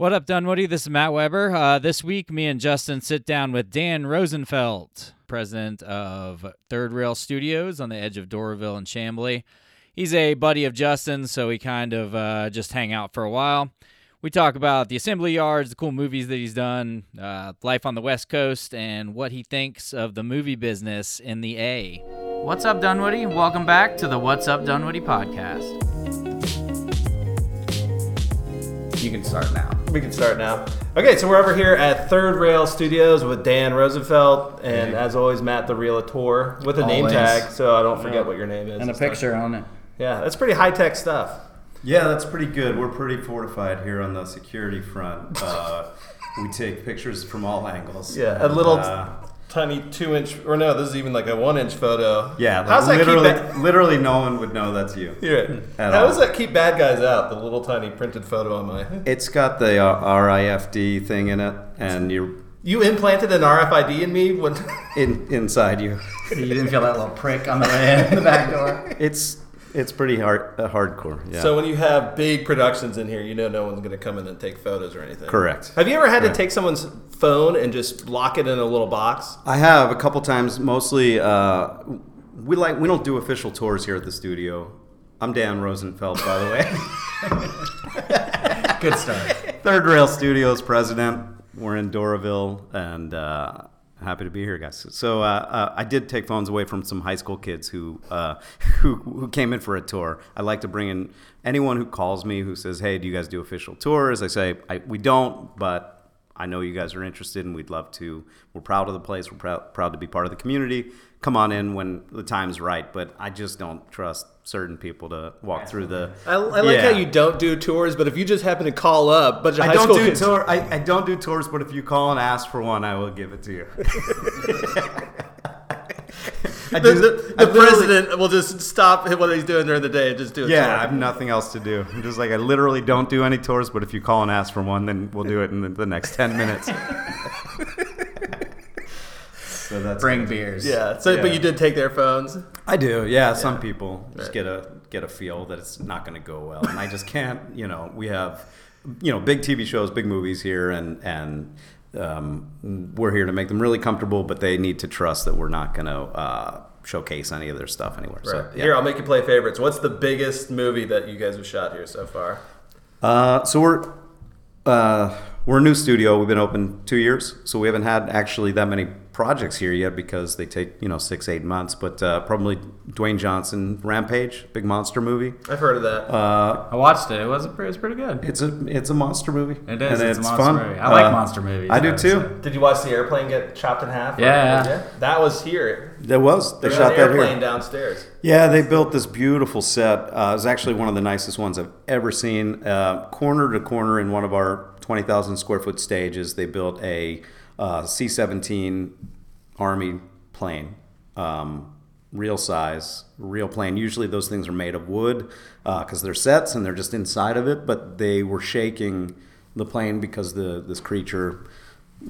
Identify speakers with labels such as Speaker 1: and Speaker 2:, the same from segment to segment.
Speaker 1: What up, Dunwoody? This is Matt Weber. Uh, this week, me and Justin sit down with Dan Rosenfeld, president of Third Rail Studios on the edge of Doraville and Chamblee. He's a buddy of Justin's, so we kind of uh, just hang out for a while. We talk about the assembly yards, the cool movies that he's done, uh, life on the West Coast, and what he thinks of the movie business in the A. What's up, Dunwoody? Welcome back to the What's Up, Dunwoody podcast.
Speaker 2: You can start now.
Speaker 3: We can start now. Okay, so we're over here at Third Rail Studios with Dan Rosenfeld, and as always, Matt the Realtor with a name
Speaker 2: Always.
Speaker 3: tag, so I don't forget what your name is.
Speaker 2: And a picture on it.
Speaker 3: Yeah, that's pretty high tech stuff.
Speaker 4: Yeah, that's pretty good. We're pretty fortified here on the security front. Uh, we take pictures from all angles.
Speaker 3: Yeah, a little
Speaker 4: Uh,
Speaker 3: tiny two inch, or no, this is even like a one inch photo.
Speaker 4: yeah,
Speaker 3: how's that
Speaker 4: literally,
Speaker 3: keep bad,
Speaker 4: literally, no one would know that's you.
Speaker 3: Yeah.
Speaker 4: At
Speaker 3: How
Speaker 4: all.
Speaker 3: does that keep bad guys out? The little tiny printed photo on my.
Speaker 4: It's got the uh, RIFD thing in it, and you're
Speaker 3: You implanted an RFID in me when.
Speaker 4: in, inside you.
Speaker 2: You didn't feel that little prick on the way in the back door.
Speaker 4: It's it's pretty hard uh, hardcore. Yeah.
Speaker 3: So when you have big productions in here, you know no one's going to come in and take photos or anything.
Speaker 4: correct.
Speaker 3: Have you ever had to take someone's phone and just lock it in a little box?
Speaker 4: I have a couple times. Mostly, uh, we like we don't do official tours here at the studio. I'm Dan Rosenfeld, by the way.
Speaker 2: Good start.
Speaker 4: Third Rail Studios president. We're in Doraville, and uh, happy to be here, guys. So uh, uh, I did take phones away from some high school kids who uh, who who came in for a tour. I like to bring in anyone who calls me who says, "Hey, do you guys do official tours?" I say, I, "We don't, but I know you guys are interested, and we'd love to. We're proud of the place. We're proud proud to be part of the community. Come on in when the time's right." But I just don't trust certain people to walk through the.
Speaker 3: I, I like
Speaker 4: Yeah.
Speaker 3: how you don't do tours, but if you just happen to call up, of
Speaker 4: I don't do
Speaker 3: kids,
Speaker 4: tour. I, I don't do tours, but if you call and ask for one, I will give it to you. I
Speaker 3: the,
Speaker 4: do-
Speaker 3: the, the president will just stop what he's doing during the day and just do it.
Speaker 4: Yeah, I have nothing else to do. I'm just like I literally don't do any tours, but if you call and ask for one, then we'll do it in the, the next ten minutes. so that's
Speaker 2: Bring beers.
Speaker 3: Yeah. So, but you did take their phones.
Speaker 4: I do. Yeah, some people just
Speaker 3: Right.
Speaker 4: get a get a feel that it's not going to go well, and I just can't. You know, we have you know big TV shows, big movies here, and and um, we're here to make them really comfortable, but they need to trust that we're not going to uh, showcase any of their stuff anywhere. So, yeah.
Speaker 3: Here, I'll make you play favorites. What's the biggest movie that you guys have shot here so far?
Speaker 4: Uh, so we're uh, we're a new studio. We've been open two years, so we haven't had actually that many projects here yet because they take you know six eight months. But uh, probably Dwayne Johnson, Rampage, big monster movie.
Speaker 3: I've heard of that.
Speaker 4: Uh,
Speaker 2: I watched it. It was, it was pretty good.
Speaker 4: it's a it's a monster movie.
Speaker 2: It is.
Speaker 4: And
Speaker 2: It's a monster movie. I like monster movies,
Speaker 4: I
Speaker 2: I
Speaker 4: do too.
Speaker 2: say.
Speaker 3: did you watch the airplane get chopped in half?
Speaker 2: Yeah.
Speaker 3: That was here.
Speaker 4: There was they
Speaker 3: They
Speaker 4: shot
Speaker 3: an
Speaker 4: that
Speaker 3: airplane
Speaker 4: here.
Speaker 3: downstairs.
Speaker 4: Yeah, they built this beautiful set. Uh, it was actually one of the nicest ones I've ever seen. Uh, corner to corner in one of our 20,000 square foot stages, they built a uh, C 17 Army plane. Um, real size, real plane. Usually those things are made of wood because they're sets and they're just inside of it, but they were shaking the plane because the this creature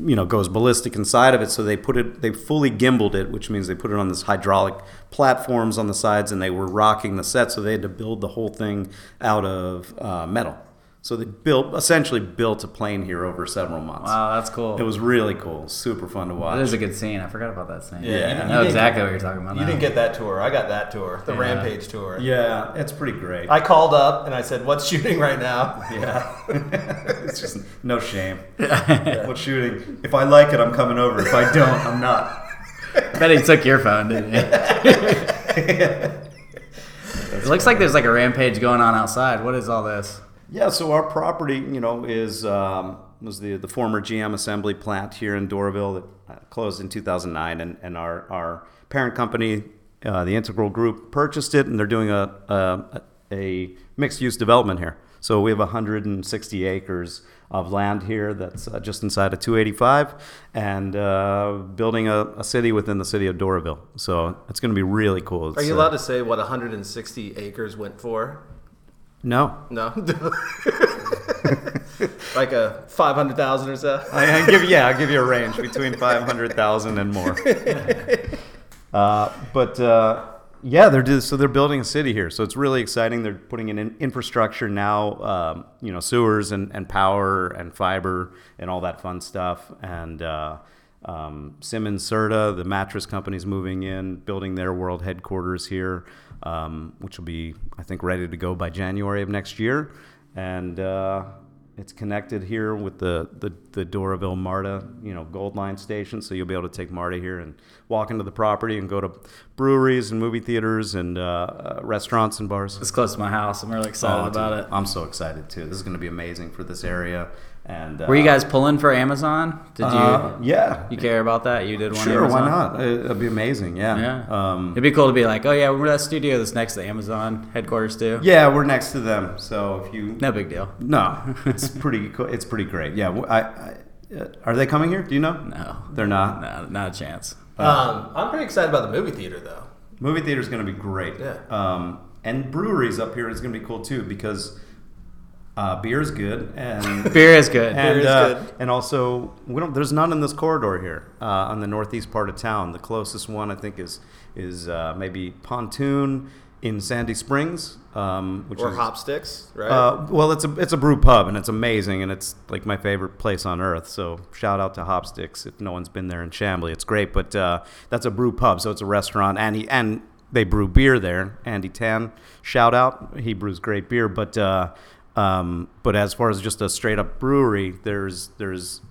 Speaker 4: you know goes ballistic inside of it so they put it they fully gimbaled it which means they put it on this hydraulic platforms on the sides and they were rocking the set so they had to build the whole thing out of uh, metal so they built essentially built a plane here over several months
Speaker 2: Wow, that's cool.
Speaker 4: it was really cool super fun to watch
Speaker 2: It is a good scene. I forgot about that scene.
Speaker 3: Yeah, you
Speaker 2: I know
Speaker 3: you didn't-
Speaker 2: exactly what you're talking about.
Speaker 3: You
Speaker 2: now.
Speaker 3: didn't get that tour. I got that tour, the
Speaker 2: Yeah.
Speaker 3: Rampage tour.
Speaker 4: yeah it's pretty great
Speaker 3: I called up and I said, "What's shooting right now?"
Speaker 4: yeah it's just no shame what's shooting if i like it i'm coming over if i don't i'm not
Speaker 2: bet he took your phone, didn't he? it looks like there's like a rampage going on outside. What is all this?
Speaker 4: Yeah, so our property, you know, is um, was the the former GM assembly plant here in Doraville that uh, closed in 2009, and, and our our parent company, uh, the Integral Group, purchased it, and they're doing a a, a mixed use development here. So we have 160 acres of land here that's uh, just inside of 285, and uh, building a, a city within the city of Doraville. So it's going to be really cool.
Speaker 3: Are
Speaker 4: It's,
Speaker 3: you
Speaker 4: uh,
Speaker 3: allowed to say what 160 acres went for?
Speaker 4: No,
Speaker 3: No. like a 500,000 or so?
Speaker 4: I, I give yeah, I'll give you a range between five hundred thousand and more. Uh, but uh, Yeah, they're so they're building a city here, so it's really exciting. They're putting in in infrastructure now, um, you know, sewers and, and power and fiber and all that fun stuff. And uh, um, Simmons Serta, the mattress company's moving in, building their world headquarters here, um, which will be, I think, ready to go by January of next year. And uh, it's connected here with the, the, the Doraville MARTA, you know, Gold Line station. So you'll be able to take MARTA here and walk into the property and go to breweries and movie theaters and uh, uh, restaurants and bars.
Speaker 2: It's close to my house. I'm really excited
Speaker 4: Oh,
Speaker 2: about
Speaker 4: dude,
Speaker 2: it.
Speaker 4: I'm so excited too. This is going to be amazing for this area. And uh,
Speaker 2: Were you guys pulling for Amazon? Did
Speaker 4: Uh,
Speaker 2: you?
Speaker 4: yeah.
Speaker 2: You care about that? You did one.
Speaker 4: Sure, why not? It- It'd be amazing. Yeah.
Speaker 2: Yeah.
Speaker 4: Um,
Speaker 2: It'd be cool to be like, oh yeah, we're that studio that's next to Amazon headquarters too.
Speaker 4: yeah, we're next to them. So if you
Speaker 2: No big deal.
Speaker 4: no, it's pretty. co- It's pretty great. Yeah. I, I- uh, are they coming here? Do you know?
Speaker 2: No.
Speaker 4: They're not.
Speaker 2: No, not a chance.
Speaker 3: Um, I'm pretty excited about the movie theater though.
Speaker 4: Movie theater is going to be great.
Speaker 3: Yeah.
Speaker 4: Um, and breweries up here is going to be cool too because uh, beer is good and
Speaker 2: Beer is good.
Speaker 4: and
Speaker 3: is
Speaker 4: uh,
Speaker 3: good.
Speaker 4: and also we don't. There's none in this corridor here uh, on the northeast part of town. The closest one I think is is uh, maybe Pontoon in Sandy Springs, um, which
Speaker 3: Or
Speaker 4: is
Speaker 3: Hopstix, right?
Speaker 4: uh, well, it's a it's a brew pub and it's amazing and it's like my favorite place on earth. So shout out to Hopstix if no one's been there in Chamblee, it's great. But uh, that's a brew pub, so it's a restaurant and he, and they brew beer there. Andy Tan, shout out, he brews great beer. But uh, um, but as far as just a straight up brewery, there's there's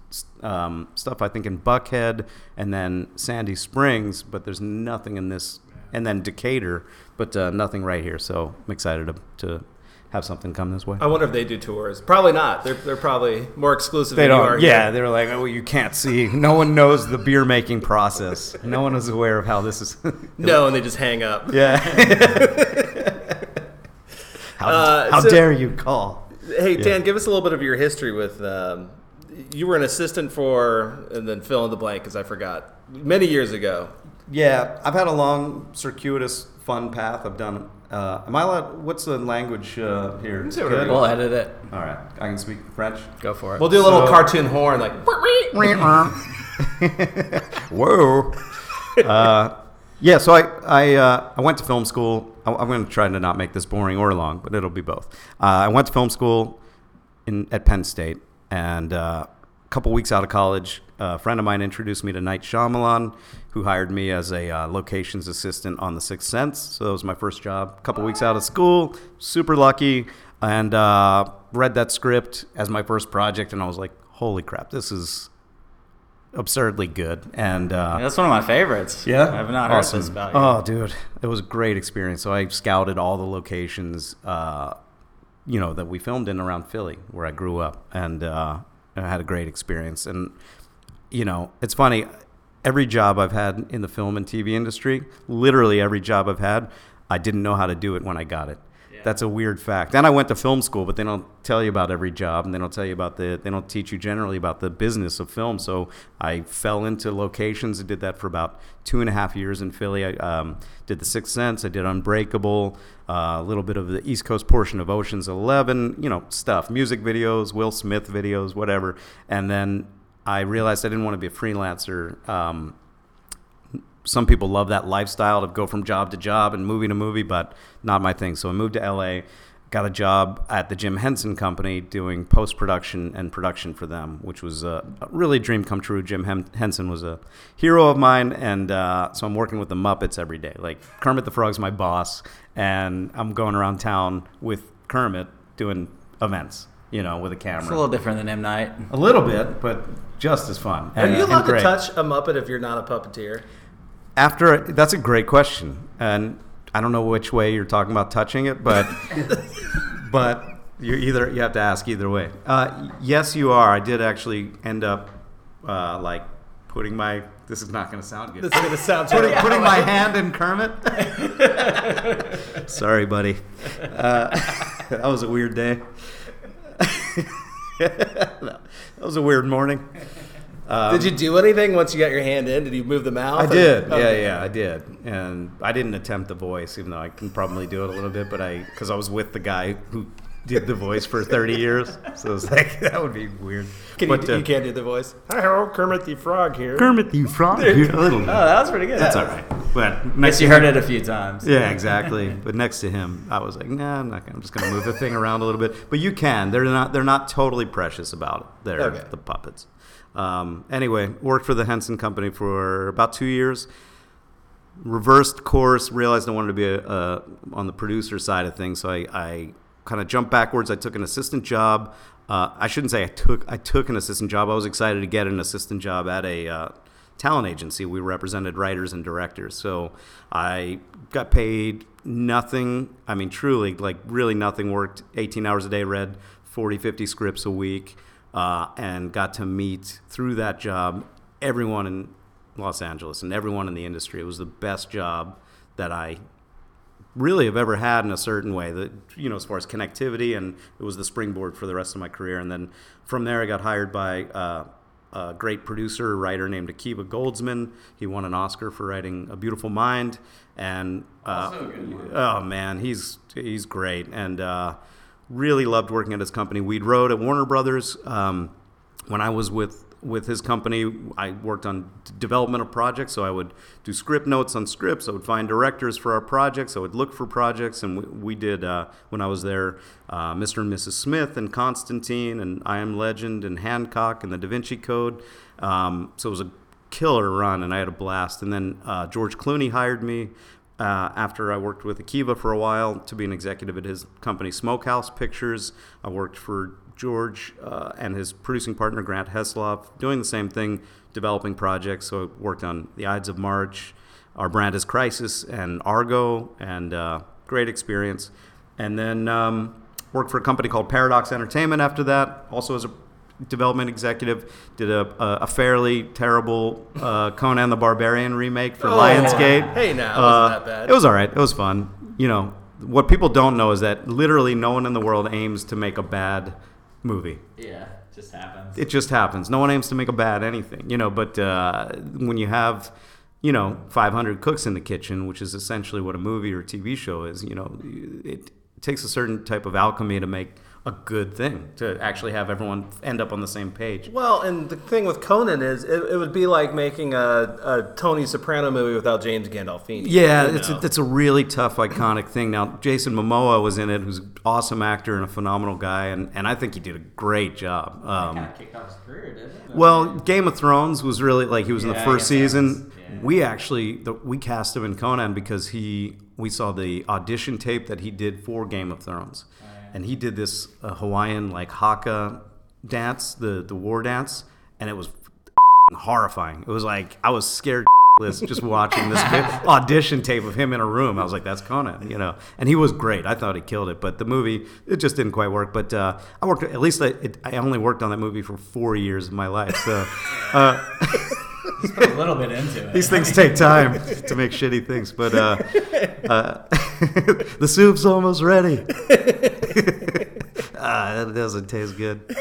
Speaker 4: um, stuff I think in Buckhead and then Sandy Springs, but there's nothing in this and then Decatur, but uh, nothing right here. So I'm excited to, to have something come this way.
Speaker 3: I wonder if they do tours. Probably not. They're, they're probably more exclusive
Speaker 4: They
Speaker 3: than
Speaker 4: don't.
Speaker 3: are.
Speaker 4: Yeah, they're like, oh, you can't see. No one knows the beer making process. No one is aware of how this is.
Speaker 3: No, and they just hang up.
Speaker 4: yeah. how
Speaker 3: Uh,
Speaker 4: how
Speaker 3: so-
Speaker 4: dare you call?
Speaker 3: Hey, Dan, give us a little bit of your history with. Um, you were an assistant for, and then fill in the blank because I forgot. Many years ago.
Speaker 4: Yeah, I've had a long, circuitous, fun path. I've done. Uh, am I allowed? What's the language uh, here?
Speaker 3: say
Speaker 4: Good?
Speaker 2: We'll edit it.
Speaker 4: All right, I can speak French.
Speaker 2: Go for it.
Speaker 3: We'll do a little
Speaker 4: So-
Speaker 3: cartoon horn, like.
Speaker 4: Whoa. uh, yeah, so I I, uh, I went to film school. I, I'm going to try to not make this boring or long, but it'll be both. Uh, I went to film school in at Penn State, and uh, a couple weeks out of college, a friend of mine introduced me to Night Shyamalan, who hired me as a uh, locations assistant on The Sixth Sense. So that was my first job. A couple weeks out of school, super lucky, and uh, read that script as my first project, and I was like, "Holy crap, this is." absurdly good and uh,
Speaker 2: That's one of my favorites.
Speaker 4: yeah,
Speaker 2: I've not
Speaker 4: awesome.
Speaker 2: heard this about you.
Speaker 4: Oh, dude, it was a great experience. So I scouted all the locations, uh, you know, that we filmed in around Philly, where I grew up, and uh, I had a great experience. And you know, it's funny. Every job I've had in the film and TV industry, literally every job I've had, I didn't know how to do it when I got it. That's a weird fact. Then I went to film school, but they don't tell you about every job, and they don't tell you about the. They don't teach you generally about the business of film. So I fell into locations and did that for about two and a half years in Philly. I um, did The Sixth Sense. I did Unbreakable. Uh, a little bit of the East Coast portion of Ocean's Eleven. You know, stuff, music videos, Will Smith videos, whatever. And then I realized I didn't want to be a freelancer. Um, some people love that lifestyle to go from job to job and movie to movie, but not my thing. So I moved to LA, got a job at the Jim Henson Company doing post production and production for them, which was a, a really dream come true. Jim Hem- Henson was a hero of mine, and uh, so I'm working with the Muppets every day. Like Kermit the Frog's my boss, and I'm going around town with Kermit doing events. You know, with a camera.
Speaker 2: It's a little different than M Night.
Speaker 4: A little bit, but just as fun.
Speaker 3: Are
Speaker 4: and-
Speaker 3: you allowed to touch a Muppet if you're not a puppeteer?
Speaker 4: After that's a great question, and I don't know which way you're talking about touching it, but but you either you have to ask either way. Uh, yes, you are. I did actually end up uh, like putting my. This is not going to sound good.
Speaker 3: This is gonna sound
Speaker 4: putting, putting my hand in Kermit. Sorry, buddy. Uh, that was a weird day. that was a weird morning. Um,
Speaker 3: Did you do anything once you got your hand in? Did you move the mouth?
Speaker 4: I
Speaker 3: or-
Speaker 4: did.
Speaker 3: Oh,
Speaker 4: Yeah, yeah, I did. And I didn't attempt the voice, even though I can probably do it a little bit. But I, because I was with the guy who did the voice for 30 years, so it's like that would be weird.
Speaker 3: Can
Speaker 4: but,
Speaker 3: you,
Speaker 4: uh,
Speaker 3: you can't do the voice. Hi, hello, Kermit the Frog here.
Speaker 4: Kermit the Frog. here, a little
Speaker 2: Oh, that was pretty good.
Speaker 4: That's all right. But but
Speaker 2: Guess
Speaker 4: next
Speaker 2: you heard
Speaker 4: him-
Speaker 2: it a few times.
Speaker 4: Yeah, exactly. but next to him, I was like, nah, I'm not. Gonna, I'm just gonna move the thing around a little bit. But you can. They're not. They're not totally precious about it. They're
Speaker 3: Okay.
Speaker 4: the puppets. Um, anyway, worked for the Henson Company for about two years. Reversed course. Realized I wanted to be a, a, on the producer side of things, so I, I kind of jump backwards. I took an assistant job. Uh, I shouldn't say I took. I took an assistant job. I was excited to get an assistant job at a uh, talent agency. We represented writers and directors. So I got paid nothing. I mean, truly, like really nothing. Worked 18 hours a day, read 40, 50 scripts a week, uh, and got to meet through that job everyone in Los Angeles and everyone in the industry. It was the best job that I really have ever had in a certain way that you know as far as connectivity and it was the springboard for the rest of my career. And then from there i got hired by uh, a great producer writer named akiva goldsman. He won an oscar for writing a beautiful mind. And uh, oh man he's he's great. And uh, really loved working at his company. Weed road at warner brothers um, when I was with with his company, I worked on development of projects. So I would do script notes on scripts. I would find directors for our projects. I would look for projects, and we, we did uh, when I was there, uh, Mr. and Mrs. Smith and Constantine and I Am Legend and Hancock and the Da Vinci Code. Um, so it was a killer run, and I had a blast. And then uh, George Clooney hired me. Uh, after I worked with Akiva for a while to be an executive at his company Smokehouse Pictures, I worked for George uh, and his producing partner Grant Heslov doing the same thing, developing projects. So I worked on The Ides of March, Our Brand is Crisis, and Argo, and uh, great experience. And then um, worked for a company called Paradox Entertainment after that, also as a development executive. Did a, a, a fairly terrible uh, Conan the Barbarian remake for
Speaker 3: Oh,
Speaker 4: Lionsgate.
Speaker 3: hey now, it wasn't
Speaker 4: Uh,
Speaker 3: that bad.
Speaker 4: It was all right. It was fun. You know, what people don't know is that literally no one in the world aims to make a bad movie.
Speaker 2: Yeah, just happens.
Speaker 4: It just happens. No one aims to make a bad anything, you know. But uh, when you have, you know, 500 cooks in the kitchen, which is essentially what a movie or TV show is, you know, it takes a certain type of alchemy to make a good thing to actually have everyone end up on the same page.
Speaker 3: Well, and the thing with Conan is it, it would be like making a, a Tony Soprano movie without James Gandolfini.
Speaker 4: Yeah,
Speaker 3: you
Speaker 4: it's a, it's a really tough, iconic thing. Now, Jason Momoa was in it, who's an awesome actor and a phenomenal guy, and, and I think he did a great job. Um,
Speaker 2: kind of kicked off his career, didn't it?
Speaker 4: well, Game of Thrones was really like he was in the first season.
Speaker 2: Thrones, yeah.
Speaker 4: We actually the, we cast him in Conan because he we saw the audition tape that he did for Game of Thrones, and he did this uh, Hawaiian like haka dance, the the war dance, and it was horrifying. It was like I was scared just watching this audition tape of him in a room. I was like, "That's Conan," you know. And he was great. I thought he killed it, but the movie it just didn't quite work. But uh, I worked at least I, it, I only worked on that movie for four years of my life. So uh,
Speaker 2: Put a little bit into it.
Speaker 4: these things take time to make shitty things. But uh, uh, the soup's almost ready. Ah, that doesn't taste good.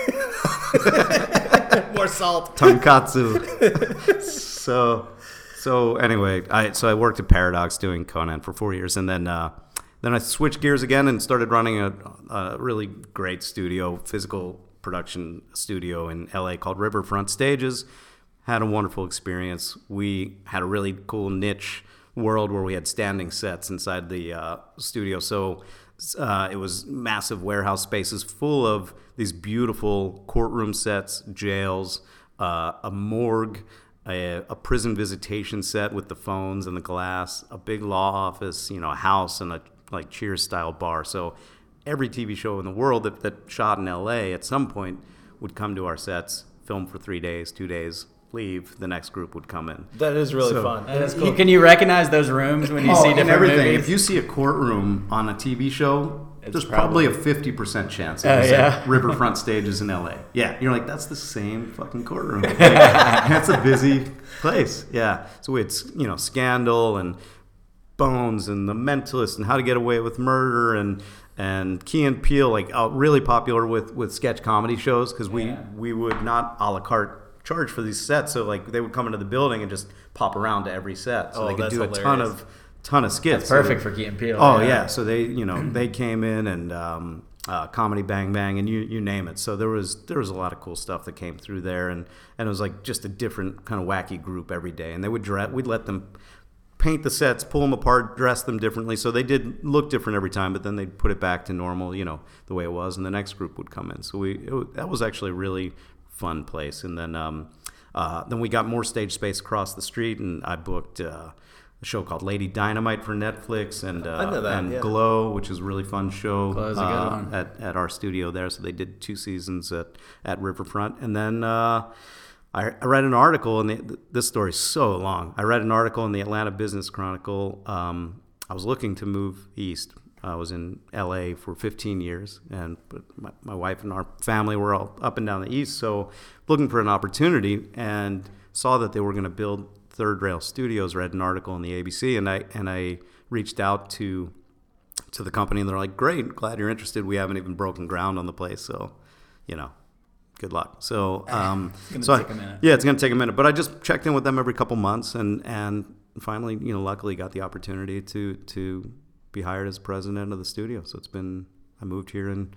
Speaker 3: more salt.
Speaker 4: tonkatsu. so, so anyway, I so I worked at Paradox doing Conan for four years, and then uh, then I switched gears again and started running a, a really great studio, physical production studio in LA called Riverfront Stages. Had a wonderful experience. We had a really cool niche world where we had standing sets inside the uh, studio. So uh, it was massive warehouse spaces full of these beautiful courtroom sets, jails, uh, a morgue, a, a prison visitation set with the phones and the glass, a big law office, you know, a house and a like Cheers style bar. So every TV show in the world that, that shot in LA at some point would come to our sets, film for three days, two days, leave. The next group would come in.
Speaker 3: That is really
Speaker 4: So-
Speaker 3: fun. That's cool.
Speaker 2: Can you recognize those rooms when you see different
Speaker 4: everything.
Speaker 2: movies?
Speaker 4: If you see a courtroom on a TV show,
Speaker 2: It's
Speaker 4: there's
Speaker 2: probably-
Speaker 4: probably, a fifty percent chance it
Speaker 2: Oh,
Speaker 4: was
Speaker 2: yeah.
Speaker 4: at Riverfront Stages in LA. Yeah, you're like, that's the same fucking courtroom. Like, that's a busy place. Yeah. So it's you know Scandal and Bones and The Mentalist and How to Get Away with Murder and and Key and Peele, like uh, really popular with with sketch comedy shows because we
Speaker 2: Yeah.
Speaker 4: we would not a la carte charge for these sets. So like they would come into the building and just pop around to every set, so
Speaker 3: Oh,
Speaker 4: they could
Speaker 3: that's
Speaker 4: do a ton of ton of skits.
Speaker 2: It's
Speaker 4: So
Speaker 2: perfect
Speaker 4: they-
Speaker 2: for and Peele.
Speaker 4: Oh yeah. so they you know they came in and um, uh, comedy Bang Bang and you you name it. So there was there was a lot of cool stuff that came through there and and it was like just a different kind of wacky group every day. And they would dress. We'd let them paint the sets, pull them apart, dress them differently. So they did look different every time, but then they'd put it back to normal, you know, the way it was, and the next group would come in. So we it, that was actually really fun place. And then um, uh, then we got more stage space across the street, and I booked. Uh, a show called Lady Dynamite for Netflix and uh,
Speaker 3: I know that,
Speaker 4: and
Speaker 3: yeah.
Speaker 4: Glow, which is a really fun show
Speaker 1: a good
Speaker 4: uh,
Speaker 1: one.
Speaker 4: at, at our studio there. So they did two seasons at, at Riverfront. And then uh, I, I read an article, and the, this story's so long. I read an article in the Atlanta Business Chronicle. Um, I was looking to move east. I was in LA for 15 years, and but my, my wife and our family were all up and down the east. So looking for an opportunity, and saw that they were going to build Third Rail Studios. Read an article in the ABC, and I and I reached out to to the company and they're like, "Great, glad you're interested. We haven't even broken ground on the place, so you know, good luck." So, um, so I-
Speaker 1: take a minute.
Speaker 4: yeah, it's gonna take a minute, but I just checked in with them every couple months and and finally, you know, luckily got the opportunity to to be hired as president of the studio. So it's been I moved here in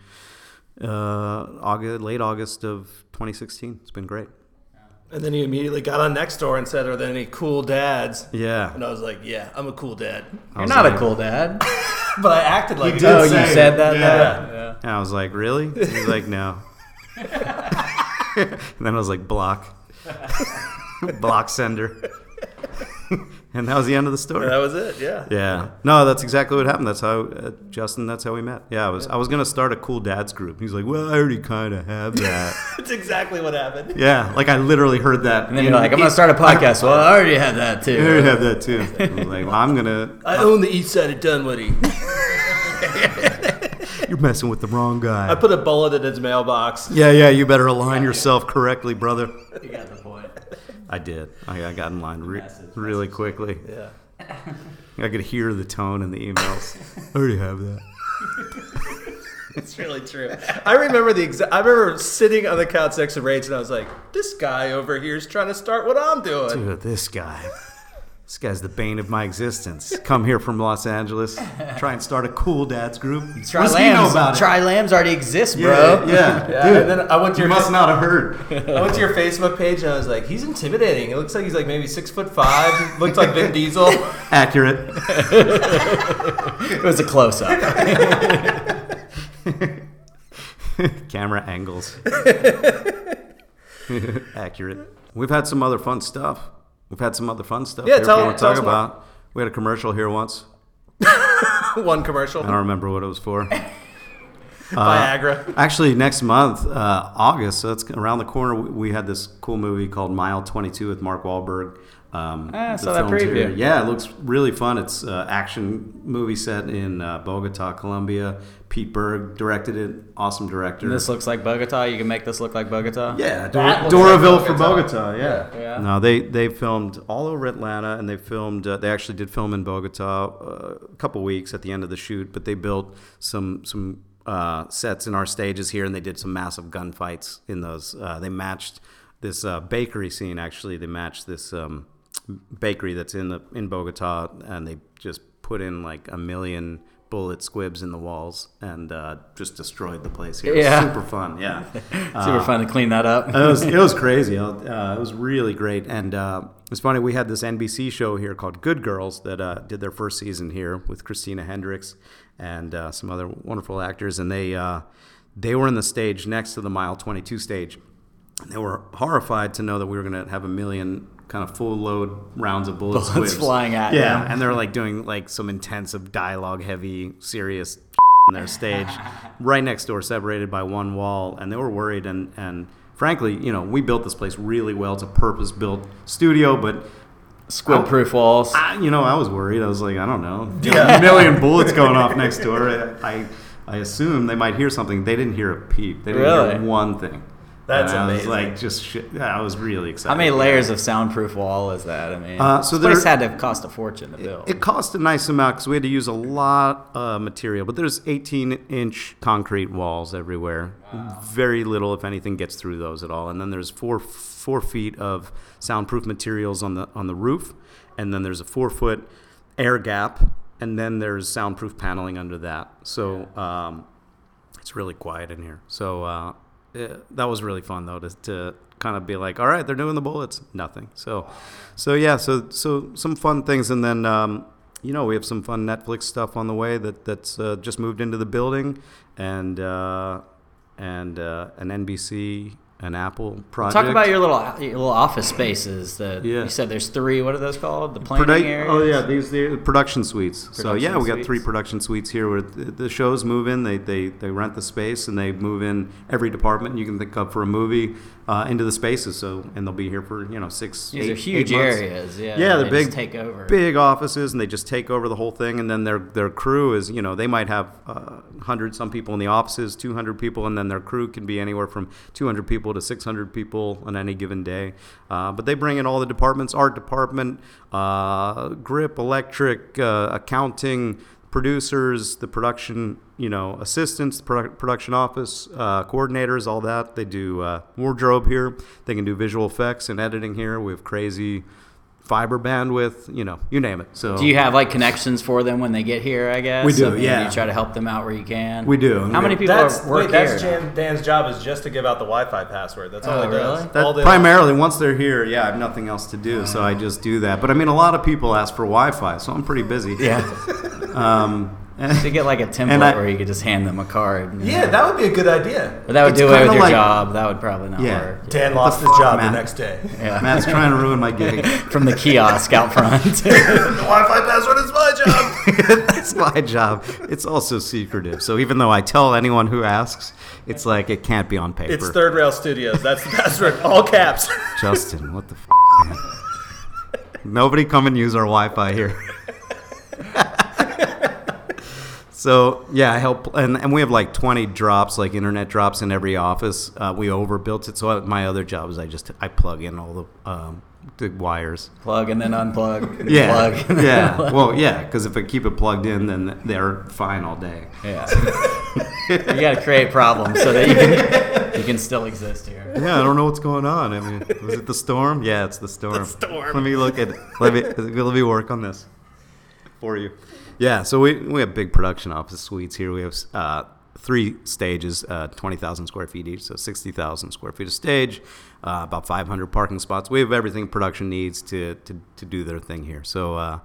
Speaker 4: uh, August, late August of 2016. It's been great.
Speaker 3: And then you immediately got on next door and said, "Are there any cool dads?"
Speaker 4: Yeah,
Speaker 3: And I was like, "Yeah, I'm a cool dad."
Speaker 1: You're not a cool dad.
Speaker 3: But I acted like
Speaker 4: you
Speaker 3: did
Speaker 1: oh, you said that?
Speaker 3: Yeah.
Speaker 1: now? yeah.
Speaker 4: And I was like, really? He's like, no. and then I was like, block. block sender. And that was the end of the story.
Speaker 3: That was it. Yeah.
Speaker 4: yeah. No, that's exactly what happened. That's how, uh, Justin, that's how we met. Yeah, I was, I was going to start a cool dads group. He's like, well, I already kind of have that.
Speaker 3: That's exactly what happened.
Speaker 4: yeah. Like I literally heard that.
Speaker 1: And then you're like, I'm gonna start a podcast. Well, I already had that too.
Speaker 4: I already have that too. I was like, well, I'm going to,
Speaker 3: I own the east side of Dunwoody.
Speaker 4: you're messing with the wrong guy.
Speaker 3: I put a bullet in his mailbox.
Speaker 4: yeah, yeah, you better align yourself correctly, brother.
Speaker 1: You got the point.
Speaker 4: I did. I, I got in line re- really quickly.
Speaker 3: Yeah.
Speaker 4: I could hear the tone in the emails. I already have that.
Speaker 3: It's really true. I remember the exact. I remember sitting on the couch next to Rage and I was like, "This guy over here is trying to start what I'm doing."
Speaker 4: Dude, this guy. This guy's the bane of my existence. Come here from Los Angeles, try and start a cool dads group.
Speaker 1: Try
Speaker 4: what does he know
Speaker 1: lambs.
Speaker 4: about it?
Speaker 1: Try lambs already exist,
Speaker 4: yeah,
Speaker 1: bro.
Speaker 4: yeah,
Speaker 3: Yeah,
Speaker 4: dude.
Speaker 3: and then I went to
Speaker 4: you
Speaker 3: your
Speaker 4: must not have heard.
Speaker 3: I went to your Facebook page and I was like, "He's intimidating. It looks like he's like maybe six foot five. Looks like Vin Diesel."
Speaker 4: Accurate.
Speaker 1: It was a close up.
Speaker 4: Camera angles. Accurate. We've had some other fun stuff. We've had some other fun stuff.
Speaker 3: Yeah,
Speaker 4: here
Speaker 3: tell-
Speaker 4: we want to
Speaker 3: tell
Speaker 4: talk
Speaker 3: us more.
Speaker 4: We had a commercial here once.
Speaker 3: One commercial.
Speaker 4: I don't remember what it was for.
Speaker 3: Viagra.
Speaker 4: Actually, next month, uh, August, so it's around the corner. we- We had this cool movie called Mile 22 with Mark Wahlberg. Um,
Speaker 1: Ah, I saw that
Speaker 4: film's here.
Speaker 1: preview.
Speaker 4: Yeah, it looks really fun. It's an action movie set in uh, Bogota, Colombia. Pete Berg directed it. Awesome director.
Speaker 1: this looks like Bogota. You can make this look like Bogota.
Speaker 4: yeah,
Speaker 3: That
Speaker 4: Dor-
Speaker 3: looks like
Speaker 4: Doraville for
Speaker 3: Bogota.
Speaker 4: Bogota. Yeah.
Speaker 1: Yeah.
Speaker 4: No, they they filmed all over Atlanta, and they filmed. Uh, they actually did film in Bogota uh, a couple weeks at the end of the shoot, but they built some some uh, sets in our stages here, and they did some massive gunfights in those. Uh, they matched this uh, bakery scene. Actually, they matched this um, bakery that's in the in Bogota, and they just put in like a million bullet squibs in the walls and uh, just destroyed the place here. It was
Speaker 1: Yeah.
Speaker 4: super fun. Yeah.
Speaker 1: Super fun to clean that up.
Speaker 4: it was it was crazy. Uh, it was really great, and uh, it's funny. We had this NBC show here called Good Girls that uh, did their first season here with Christina Hendricks and uh, some other wonderful actors, and they uh, they were in the stage next to the Mile Twenty Two stage. And they were horrified to know that we were going to have a million kind of full load rounds of bullet
Speaker 1: Bullets
Speaker 4: squibs.
Speaker 1: flying at
Speaker 4: yeah,
Speaker 1: them.
Speaker 4: and they're like doing like some intensive dialogue heavy serious on their stage right next door separated by one wall and they were worried and and frankly you know we built this place really well it's a purpose built studio but
Speaker 1: Squib proof walls.
Speaker 4: I, you know i was worried i was like i don't know a million bullets going off next door i i assume they might hear something they didn't hear a peep they didn't
Speaker 1: Really?
Speaker 4: hear one thing
Speaker 3: That's
Speaker 4: and I was
Speaker 3: amazing.
Speaker 4: like just shit, yeah, i was really excited
Speaker 1: How many layers of soundproof wall is that? I mean,
Speaker 4: Uh, so
Speaker 1: this place had to have cost a fortune to build.
Speaker 4: It cost a nice amount because we had to use a lot of material, but there's 18 inch concrete walls everywhere. Very little, if anything, gets through those at all. And then there's four four feet of soundproof materials on the on the roof, and then there's a four foot air gap, and then there's soundproof paneling under that. So um, it's really quiet in here. So uh, that was really fun though to, to kind of be like, all right, they're doing the bullets, nothing. So, so yeah, so so some fun things, and then um, you know we have some fun Netflix stuff on the way that that's uh, just moved into the building, and uh, and uh, an NBC, an Apple project.
Speaker 1: Talk about your little your little office spaces. That
Speaker 4: Yeah.
Speaker 1: you said there's three. What are those called? The planning
Speaker 4: Produ-
Speaker 1: areas.
Speaker 4: oh yeah, these the production suites. so
Speaker 1: Production
Speaker 4: yeah, we got three production suites here where the, the shows move in. They, they they rent the space and they move in every department you can think of for a movie uh, into the spaces. So and they'll be here for you know six.
Speaker 1: These
Speaker 4: eight-
Speaker 1: are huge areas. Yeah.
Speaker 4: Yeah,
Speaker 1: they
Speaker 4: they're big.
Speaker 1: just take over.
Speaker 4: Big offices, and they just take over the whole thing. And then their their crew is, you know, they might have uh, hundred some people in the offices, two hundred people, and then their crew can be anywhere from two hundred people to six hundred people on any given day. Uh, but they bring in all the departments: art department, uh, grip, electric, uh, accounting. Producers, the production, you know, assistants, production office, uh, coordinators, all that. They do uh, wardrobe here. They can do visual effects and editing here. We have crazy fiber bandwidth, you know, you name it. So
Speaker 1: Do you have like connections for them when they get here? I guess
Speaker 4: We do,
Speaker 1: I mean,
Speaker 4: yeah.
Speaker 1: You try to help them out where you can.
Speaker 4: We do.
Speaker 1: How many people
Speaker 3: That's,
Speaker 1: work
Speaker 3: wait, that's
Speaker 1: here?
Speaker 3: Jan, Dan's job is just to give out the Wi-Fi password. That's all
Speaker 1: Oh,
Speaker 3: he does.
Speaker 1: really?
Speaker 4: that
Speaker 3: All day
Speaker 4: primarily once they're here, yeah, I have nothing else to do, so I just do that. But I mean, a lot of people ask for Wi-Fi, so I'm pretty busy.
Speaker 1: Yeah.
Speaker 4: Um,
Speaker 1: to get like a template
Speaker 4: I-
Speaker 1: where you could just hand them a card.
Speaker 3: Yeah,
Speaker 1: know.
Speaker 3: that would be a good idea.
Speaker 1: But that would
Speaker 4: It's
Speaker 1: do away with
Speaker 4: kinda
Speaker 1: your
Speaker 4: like-
Speaker 1: job. That would probably not
Speaker 4: Yeah.
Speaker 1: work.
Speaker 3: Dan lost his job
Speaker 4: man?
Speaker 3: the next day.
Speaker 1: Yeah.
Speaker 4: Matt's trying to ruin my gig.
Speaker 1: From the kiosk out front.
Speaker 3: the Wi-Fi password is my job.
Speaker 4: That's my job. It's also secretive. So even though I tell anyone who asks, it's like it can't be on paper.
Speaker 3: it's Third Rail Studios. That's the password, all caps.
Speaker 4: Justin, what the f- man? Nobody come and use our Wi-Fi here. So yeah, I help, and, and we have like 20 drops, like internet drops in every office. Uh, we overbuilt it, so my other job is I just I plug in all the um, the wires.
Speaker 1: plug and then unplug.
Speaker 4: Yeah,
Speaker 1: Plug.
Speaker 4: yeah. Well, yeah, because if I keep it plugged in, then they're fine all day.
Speaker 1: Yeah. you got to create problems so that you can, you can still exist here.
Speaker 4: Yeah, I don't know what's going on. I mean, was it the storm? Yeah, it's the storm.
Speaker 3: storm.
Speaker 4: Let me look at. Let me let me work on this for you. Yeah, so we we have big production office suites here. We have uh, three stages, uh, twenty thousand square feet each, so sixty thousand square feet of stage. Uh, about 500 parking spots. We have everything production needs to, to, to do their thing here. So, uh,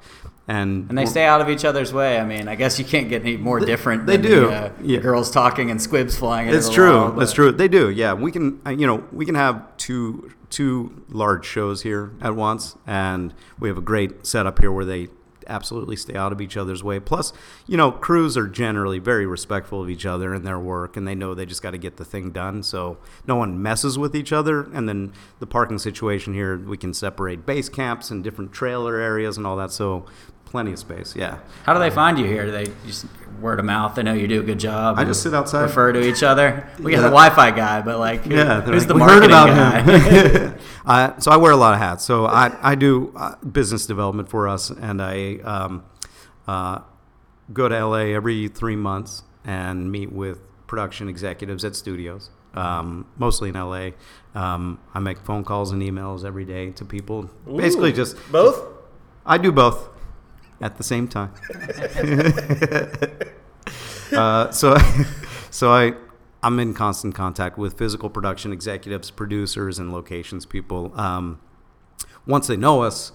Speaker 4: and
Speaker 1: And they stay out of each other's way. I mean, I guess you can't get any more different.
Speaker 4: they
Speaker 1: than
Speaker 4: do.
Speaker 1: The, uh,
Speaker 4: Yeah.
Speaker 1: Girls talking and squibs flying.
Speaker 4: It's true.
Speaker 1: wall,
Speaker 4: That's true. They do. Yeah, we can. uh, You know, we can have two two large shows here at once, and we have a great setup here where they absolutely stay out of each other's way. Plus, you know, crews are generally very respectful of each other and their work, and they know they just got to get the thing done. So no one messes with each other. And then the parking situation here, we can separate base camps and different trailer areas and all that. So plenty of space. Yeah.
Speaker 1: How do they find you here? Do they just word of mouth? They know you do a good job.
Speaker 4: I just sit outside.
Speaker 1: Refer to each other. We got
Speaker 4: Yeah.
Speaker 1: the Wi-Fi guy, but like, who-
Speaker 4: Yeah,
Speaker 1: who's
Speaker 4: like,
Speaker 1: the
Speaker 4: "We heard
Speaker 1: marketing
Speaker 4: about
Speaker 1: guy?
Speaker 4: him. uh, so I wear a lot of hats. So I, I do uh, business development for us, and I um, uh, go to LA every three months and meet with production executives at studios, um, mostly in LA. Um, I make phone calls and emails every day to people. Basically, just
Speaker 3: Both?
Speaker 4: I do both at the same time. uh, so, so I, I'm in constant contact with physical production executives, producers, and locations people. Um, once they know us,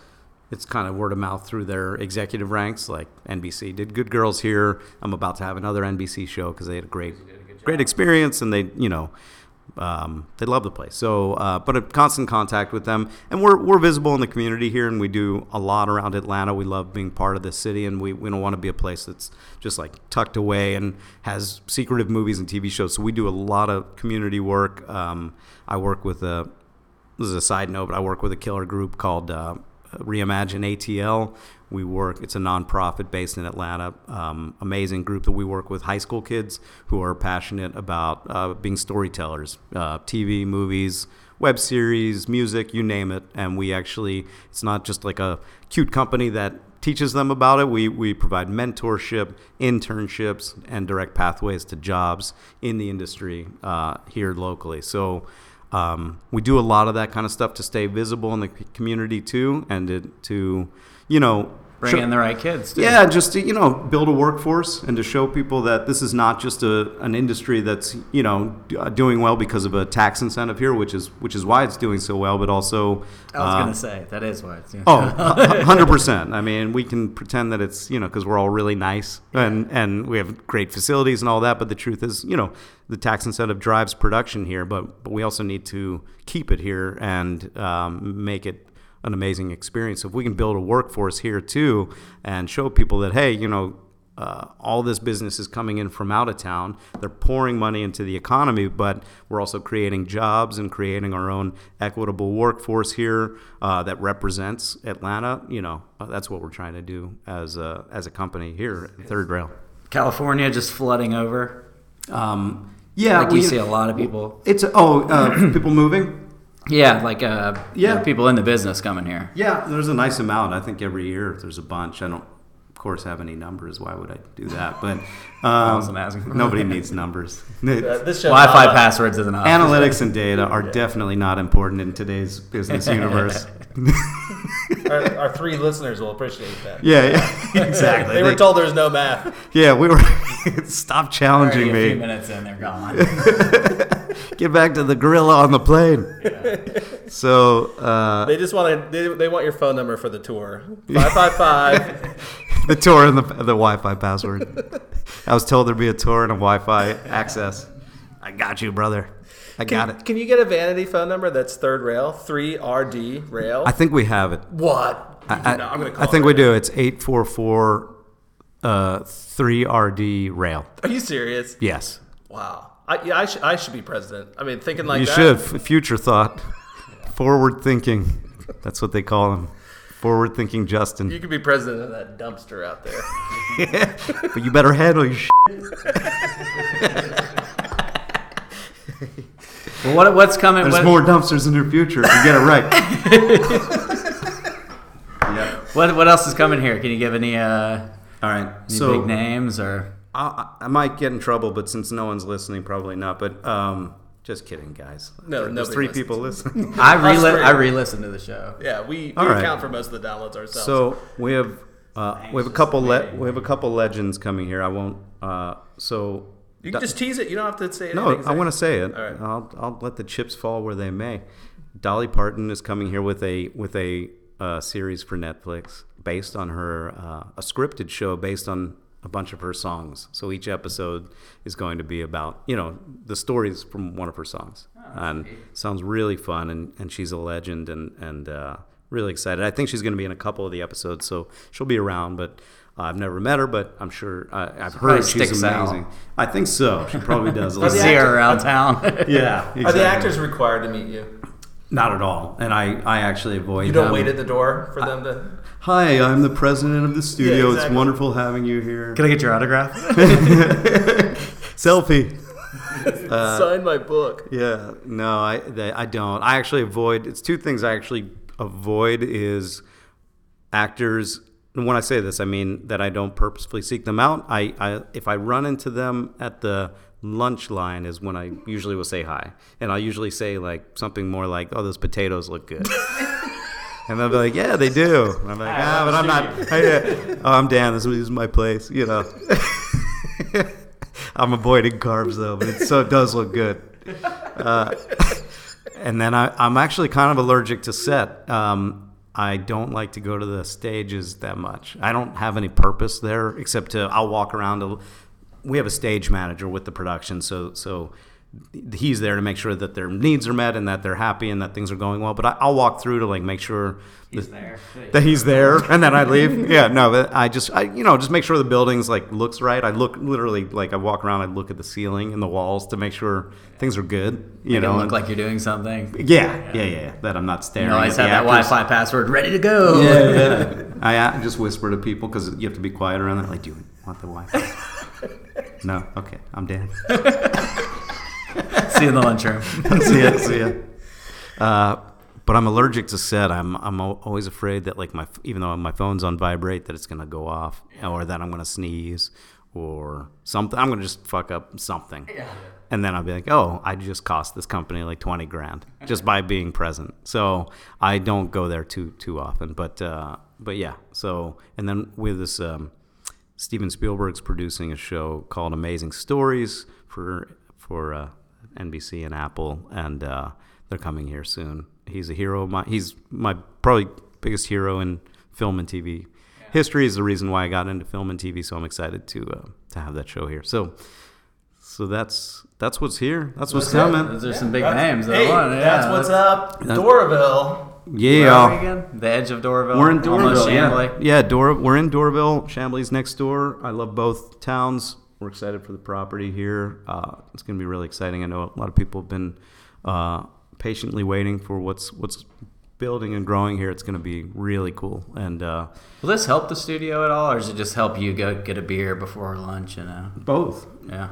Speaker 4: it's kind of word of mouth through their executive ranks. Like NBC did Good Girls here. I'm about to have another NBC show because they had a great, great experience, and they, you know, um, they love the place. So, uh, but in constant contact with them, and we're we're visible in the community here, and we do a lot around Atlanta. We love being part of the city, and we, we don't want to be a place that's just like tucked away and has secretive movies and TV shows. So we do a lot of community work. Um, I work with a this is a side note, but I work with a killer group called uh, Reimagine ATL. We work, it's a nonprofit based in Atlanta. Um, amazing group that we work with high school kids who are passionate about uh, being storytellers, uh, TV, movies, web series, music, you name it. And we actually, it's not just like a cute company that teaches them about it. We, we provide mentorship, internships, and direct pathways to jobs in the industry uh, here locally. So, um, we do a lot of that kind of stuff to stay visible in the community too, and to, to, you know,
Speaker 2: Bring in the right kids. Too.
Speaker 4: Yeah, just to you know build a workforce and to show people that this is not just a an industry that's you know uh, doing well because of a tax incentive here, which is which is why it's doing so well, but also.
Speaker 2: I was
Speaker 4: uh,
Speaker 2: gonna say that is why it's.
Speaker 4: Oh, hundred percent. I mean, we can pretend that it's you know because we're all really nice and and we have great facilities and all that. But the truth is, you know, the tax incentive drives production here, but but we also need to keep it here and um, make it an amazing experience. If we can build a workforce here too and show people that hey, you know, uh, all this business is coming in from out of town. They're pouring money into the economy, but we're also creating jobs and creating our own equitable workforce here uh, that represents Atlanta. You know, uh, that's what we're trying to do as a, as a company here at Third Rail.
Speaker 2: California just flooding over.
Speaker 4: Um, yeah,
Speaker 2: like
Speaker 4: we-
Speaker 2: you see a lot of people.
Speaker 4: It's oh, uh, people moving.
Speaker 2: Yeah, like uh,
Speaker 4: Yeah.
Speaker 2: yeah, people in the business coming here.
Speaker 4: Yeah, there's a nice amount. I think every year there's a bunch. I don't, of course, have any numbers. Why would I do that? But um,
Speaker 2: wasn't asking for
Speaker 4: nobody needs numbers.
Speaker 3: This
Speaker 2: Wi-Fi
Speaker 3: not-
Speaker 2: passwords isn't enough.
Speaker 4: Analytics and data are definitely not important in today's business universe.
Speaker 3: Our, our three listeners will appreciate that.
Speaker 4: yeah, yeah, exactly.
Speaker 3: They were told there's no math.
Speaker 4: Yeah, we were. stop challenging
Speaker 2: Already a few
Speaker 4: me.
Speaker 2: minutes and they're gone.
Speaker 4: Get back to the gorilla on the plane. So uh,
Speaker 3: They just want to. They, they want your phone number for the tour. Five five five.
Speaker 4: the tour and the the Wi-Fi password. I was told there'd be a tour and a Wi-Fi access. I got you, brother. I got it.
Speaker 3: can you get a vanity phone number that's third rail? Three RD rail.
Speaker 4: I think we have it.
Speaker 3: what?
Speaker 4: I.
Speaker 3: I'm gonna call
Speaker 4: I think
Speaker 3: it
Speaker 4: we
Speaker 3: right
Speaker 4: do. It's eight four four uh, three RD rail.
Speaker 3: Are you serious?
Speaker 4: Yes,
Speaker 3: Wow. I, yeah, I, sh- I should be president. I mean, thinking like
Speaker 4: you
Speaker 3: that.
Speaker 4: should. F- Future thought, forward thinking. That's what they call him. Forward thinking Justin.
Speaker 3: You could be president of that dumpster out there.
Speaker 4: but you better handle your. Sh-
Speaker 2: well, what, what's coming?
Speaker 4: There's
Speaker 2: What,
Speaker 4: more dumpsters in your future if you get it right. yeah.
Speaker 2: what, what else is coming here? Can you give any uh,
Speaker 4: All right.
Speaker 2: any
Speaker 4: So
Speaker 2: big names or?
Speaker 4: I, I might get in trouble, but since no one's listening, probably not. But um, just kidding, guys.
Speaker 3: No,
Speaker 4: There's three
Speaker 3: listens.
Speaker 4: people listening.
Speaker 2: I re
Speaker 3: Us three.
Speaker 2: I re-listened to the show.
Speaker 3: Yeah, we, we
Speaker 4: All right.
Speaker 3: account for most of the downloads ourselves.
Speaker 4: so we have uh, we have a couple le- we have a couple legends coming here. I won't. Uh, so
Speaker 3: you can just tease it. You don't have to say it.
Speaker 4: no,
Speaker 3: anything.
Speaker 4: I want to say it.
Speaker 3: All right.
Speaker 4: I'll I'll let the chips fall where they may. Dolly Parton is coming here with a with a uh, series for Netflix based on her uh, a scripted show based on a bunch of her songs. So each episode is going to be about you know the stories from one of her songs, and sounds really fun. And, and she's a legend, and and uh, really excited. I think she's going to be in a couple of the episodes, so she'll be around. But uh, I've never met her, but I'm sure uh, I've heard she's
Speaker 2: sticks out.
Speaker 4: amazing. I think so. She probably does. a little.
Speaker 2: See her around town.
Speaker 4: Yeah,
Speaker 3: Are the actors required to meet you?
Speaker 4: Not at all. And I, I actually avoid.
Speaker 3: You don't
Speaker 4: them.
Speaker 3: wait at the door for them to.
Speaker 4: Hi, I'm the president of the studio.
Speaker 3: exactly.
Speaker 4: It's wonderful having you here.
Speaker 2: Can I get your autograph?
Speaker 4: Selfie.
Speaker 3: sign my book.
Speaker 4: Yeah, no, I they, I don't. I actually avoid. It's two things I actually avoid is actors. And when I say this, I mean that I don't purposefully seek them out. I, I if I run into them at the lunch line is when I usually will say hi, and I'll usually say like something more like, "Oh, those potatoes look good." And they'll be like, "Yeah, they do." And I'm like, "Ah, but I'm not." I, uh, oh, I'm Dan. This is my place. You know. I'm avoiding carbs though, but it so it does look good. Uh, and then I, I'm actually kind of allergic to set. Um, I don't like to go to the stages that much. I don't have any purpose there except to I'll walk around. To, we have a stage manager with the production, so so he's there to make sure that their needs are met and that they're happy and that things are going well. But I, I'll walk through to like make sure
Speaker 2: He's
Speaker 4: that-
Speaker 2: there.
Speaker 4: that he's there and then I leave. Yeah, no, but I just I you know just make sure the building's like looks right. I look literally like I walk around. I look at the ceiling and the walls to make sure things are good. You
Speaker 2: You
Speaker 4: know,
Speaker 2: know, look
Speaker 4: and-
Speaker 2: like you're doing something.
Speaker 4: yeah, yeah, yeah, yeah, That I'm not
Speaker 2: You
Speaker 4: staring.
Speaker 2: know, always
Speaker 4: at
Speaker 2: have
Speaker 4: the
Speaker 2: that
Speaker 4: actors.
Speaker 2: Wi-Fi password ready to go.
Speaker 4: Yeah, yeah. I uh, just whisper to people because you have to be quiet around that. Like, do you want the Wi-Fi? No. Okay, I'm Dan.
Speaker 2: See you in the lunchroom.
Speaker 4: see ya, see ya. Uh, but I'm allergic to set. I'm I'm always afraid that like my even though my phone's on vibrate that it's gonna go off or that I'm gonna sneeze or something. I'm gonna just fuck up something. Yeah. And then I'll be like, oh, I just cost this company like twenty grand just by being present. So I don't go there too too often. But uh, but yeah, so and then with this, um, Steven Spielberg's producing a show called Amazing Stories for for uh, NBC and Apple, and uh, they're coming here soon. He's a hero. Of my, he's my probably biggest hero in film and TV. History is the reason why I got into film and TV, so I'm excited to uh, to have that show here. So, so that's that's what's here. That's what's coming.
Speaker 2: Those are some big
Speaker 3: That's-
Speaker 2: names.
Speaker 3: Hey,
Speaker 2: One, yeah,
Speaker 3: that's what's up.
Speaker 4: That-
Speaker 3: Doraville.
Speaker 2: Where
Speaker 4: Yeah.
Speaker 2: are we again? The edge of Doraville.
Speaker 4: We're in
Speaker 2: Almost
Speaker 4: Doraville. Yeah, yeah. Dor- we're in Doraville. Chamblee's next door. I love both towns. We're excited for the property here. Uh, it's going to be really exciting. I know a lot of people have been uh, patiently waiting for what's what's building and growing here. It's going to be really cool. And uh,
Speaker 2: Will this help the studio at all, or does it just help you go get a beer before lunch? You know.
Speaker 4: both.
Speaker 2: Yeah.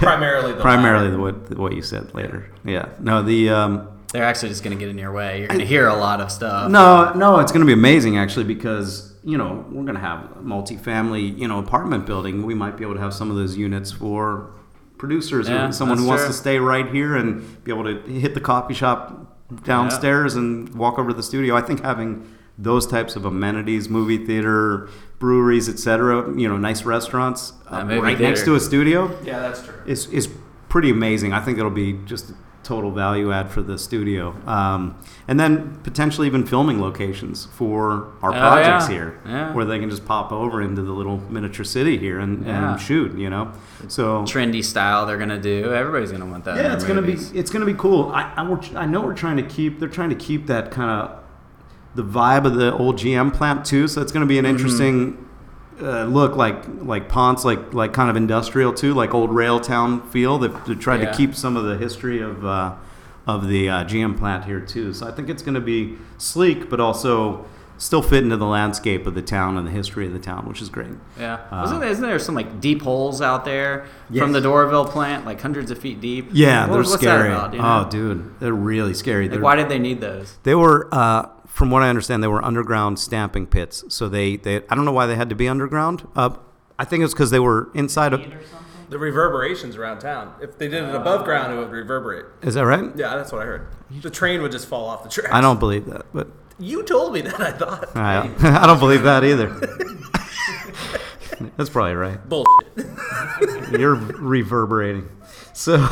Speaker 3: Primarily the
Speaker 4: Primarily the, what what you said later. Yeah. No. The um,
Speaker 2: They're actually just going to get in your way. You're going to hear a lot of stuff.
Speaker 4: No, no, it's going to be amazing actually because you know we're going to have a multifamily you know apartment building. We might be able to have some of those units for producers
Speaker 2: Yeah,
Speaker 4: or someone who
Speaker 2: that's
Speaker 4: wants
Speaker 2: true.
Speaker 4: to stay right here and be able to hit the coffee shop downstairs and walk over to the studio. I think having those types of amenities, movie theater, breweries, etc., you know, nice restaurants uh,
Speaker 2: movie
Speaker 4: right next to a studio
Speaker 3: Yeah, that's true.
Speaker 4: is is pretty amazing. I think it'll be just a total value add for the studio, um, and then potentially even filming locations for our
Speaker 2: Oh,
Speaker 4: projects
Speaker 2: yeah.
Speaker 4: here,
Speaker 2: Yeah.
Speaker 4: where they can just pop over into the little miniature city here and,
Speaker 2: Yeah.
Speaker 4: and shoot. You know, so
Speaker 2: Trendy style they're going to do. Everybody's going to want that.
Speaker 4: yeah, it's gonna be it's gonna be cool. I I, I know we're trying to keep they're trying to keep that kind of the vibe of the old GM plant too. So it's gonna be an
Speaker 2: Mm-hmm.
Speaker 4: Uh, look, like like Ponce, like like kind of industrial too, like old rail town feel. They've, they've tried
Speaker 2: Yeah.
Speaker 4: to keep some of the history of uh, of the uh, GM plant here too. So I think it's gonna be sleek, but also still fit into the landscape of the town and the history of the town, which is great.
Speaker 2: Yeah.
Speaker 4: Uh,
Speaker 2: Wasn't there, isn't there some like deep holes out there
Speaker 4: Yes.
Speaker 2: from the Doraville plant, like hundreds of feet deep?
Speaker 4: Yeah,
Speaker 2: What-
Speaker 4: they're scary.
Speaker 2: about, you know?
Speaker 4: Oh, dude, they're really scary.
Speaker 2: Like,
Speaker 4: They're-
Speaker 2: why did they need those?
Speaker 4: They were, uh, from what I understand, they were underground stamping pits. So they, they I don't know why they had to be underground. Uh, I think it's because they were inside of.
Speaker 3: The reverberations around town. If they did it above ground, it would reverberate.
Speaker 4: Is that right?
Speaker 3: Yeah, that's what I heard. The train would just fall off the tracks.
Speaker 4: I don't believe that, but
Speaker 3: You told me that. I thought.
Speaker 4: I, I don't believe that either. That's probably right.
Speaker 3: Bullshit.
Speaker 4: You're reverberating. So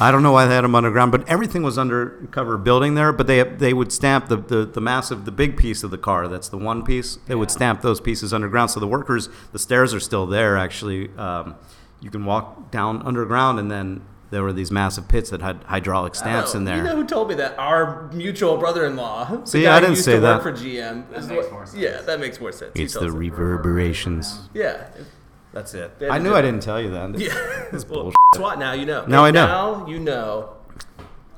Speaker 4: I don't know why they had them underground, but everything was undercover building there. But they they would stamp the, the, the massive the big piece of the car. That's the one piece. They would stamp those pieces underground. So the workers, the stairs are still there. Actually, um, you can walk down underground, and then there were these massive pits that had hydraulic stamps in there.
Speaker 3: You know who told me that? Our mutual brother-in-law. the
Speaker 4: See,
Speaker 3: guy
Speaker 4: I didn't
Speaker 3: used
Speaker 4: say
Speaker 3: to
Speaker 4: that.
Speaker 3: Work for GM. That
Speaker 2: makes more sense.
Speaker 3: Yeah, that makes more sense.
Speaker 4: It's the
Speaker 3: it.
Speaker 4: reverberations.
Speaker 3: Yeah, that's it.
Speaker 4: I knew I didn't tell you that.
Speaker 3: Yeah, well,
Speaker 4: bullshit.
Speaker 3: SWAT. Now you know.
Speaker 4: Now I know.
Speaker 3: Now you know.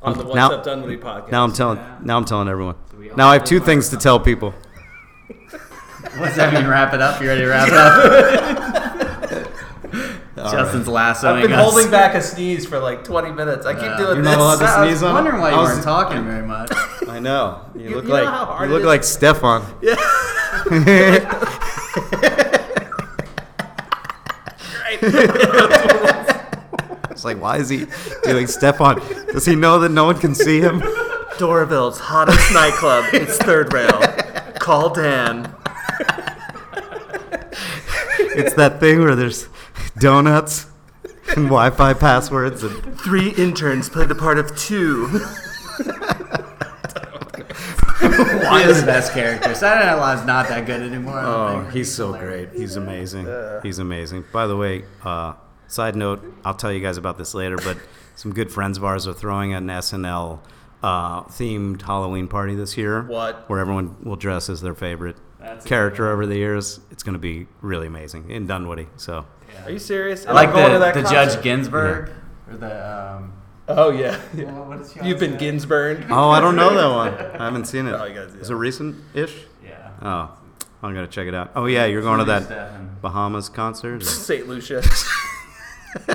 Speaker 3: On the What's
Speaker 4: Now-
Speaker 3: Up Dunwoody podcast.
Speaker 4: Now I'm telling. Now I'm telling everyone. Now I have two things to tell people.
Speaker 2: What's that mean? Wrap it up? You ready to wrap it up? Justin's lassoing
Speaker 3: I've been
Speaker 2: us.
Speaker 3: holding back a sneeze for like 20 minutes. I keep
Speaker 2: Yeah.
Speaker 3: doing
Speaker 4: You're
Speaker 3: this.
Speaker 4: not allowed to
Speaker 2: I was
Speaker 4: sneeze on it?
Speaker 2: wondering why you
Speaker 4: was-
Speaker 2: weren't talking very much.
Speaker 4: I know. You, look
Speaker 3: you know
Speaker 4: like
Speaker 3: how hard
Speaker 4: you look
Speaker 3: is?
Speaker 4: like Stefon. It's like, why is he doing Stefon? Does he know that no one can see him?
Speaker 3: Doraville's hottest nightclub. It's third rail. Call Dan.
Speaker 4: It's that thing where there's donuts and Wi-Fi passwords and
Speaker 3: Three interns play the part of two.
Speaker 2: One of the best characters. Saturday Night Live's not that good anymore.
Speaker 4: Oh,
Speaker 2: think.
Speaker 4: he's so great. He's amazing. He's amazing. By the way, uh, side note, I'll tell you guys about this later, but some good friends of ours are throwing an SNL uh, themed Halloween party this year.
Speaker 3: What?
Speaker 4: Where everyone will dress as their favorite
Speaker 2: That's
Speaker 4: character over the years. It's going to be really amazing in Dunwoody. So
Speaker 3: Are you serious?
Speaker 2: I like
Speaker 3: I'm going
Speaker 2: the,
Speaker 3: to that
Speaker 2: the. Judge Ginsburg. Or the, um,
Speaker 3: Oh yeah.
Speaker 2: what is she
Speaker 3: You've been Ginsburned.
Speaker 4: Oh, I don't know that one. I haven't seen it.
Speaker 3: Oh, you gotta see
Speaker 4: Is it recent-ish?
Speaker 2: Yeah.
Speaker 4: Oh, I'm gonna check it out. Oh yeah, you're going to that Bahamas concert.
Speaker 3: St. Lucia.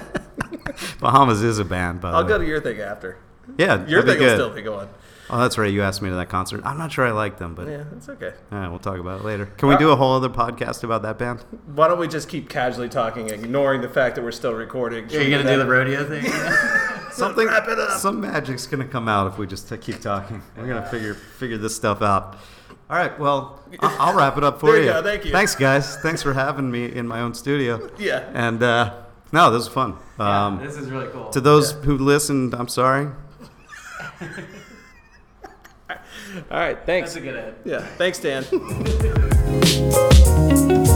Speaker 4: Bahamas is a band, by the
Speaker 3: I'll
Speaker 4: way.
Speaker 3: go to your thing after.
Speaker 4: Yeah,
Speaker 3: Your
Speaker 4: that'd be
Speaker 3: thing will
Speaker 4: good.
Speaker 3: still be going.
Speaker 4: Oh, that's right. You asked me to that concert. I'm not sure I like them, but
Speaker 3: Yeah, it's okay.
Speaker 4: all right, we'll talk about it later. Can we uh, do a whole other podcast about that band?
Speaker 3: Why don't we just keep casually talking, ignoring the fact that we're still recording?
Speaker 2: Are you going to do the rodeo thing?
Speaker 4: Something.
Speaker 3: Wrap it up.
Speaker 4: Some magic's gonna come out if we just t- keep talking. We're gonna figure figure this stuff out. All right. Well, I- I'll wrap it up for
Speaker 3: There you
Speaker 4: you.
Speaker 3: go, thank you.
Speaker 4: Thanks, guys. Thanks for having me in my own studio.
Speaker 3: Yeah.
Speaker 4: And uh, no, this was fun. Um,
Speaker 1: this is really cool.
Speaker 4: to those who listened, I'm sorry.
Speaker 3: All right. Thanks.
Speaker 1: That's a good end.
Speaker 3: Yeah. Thanks, Dan.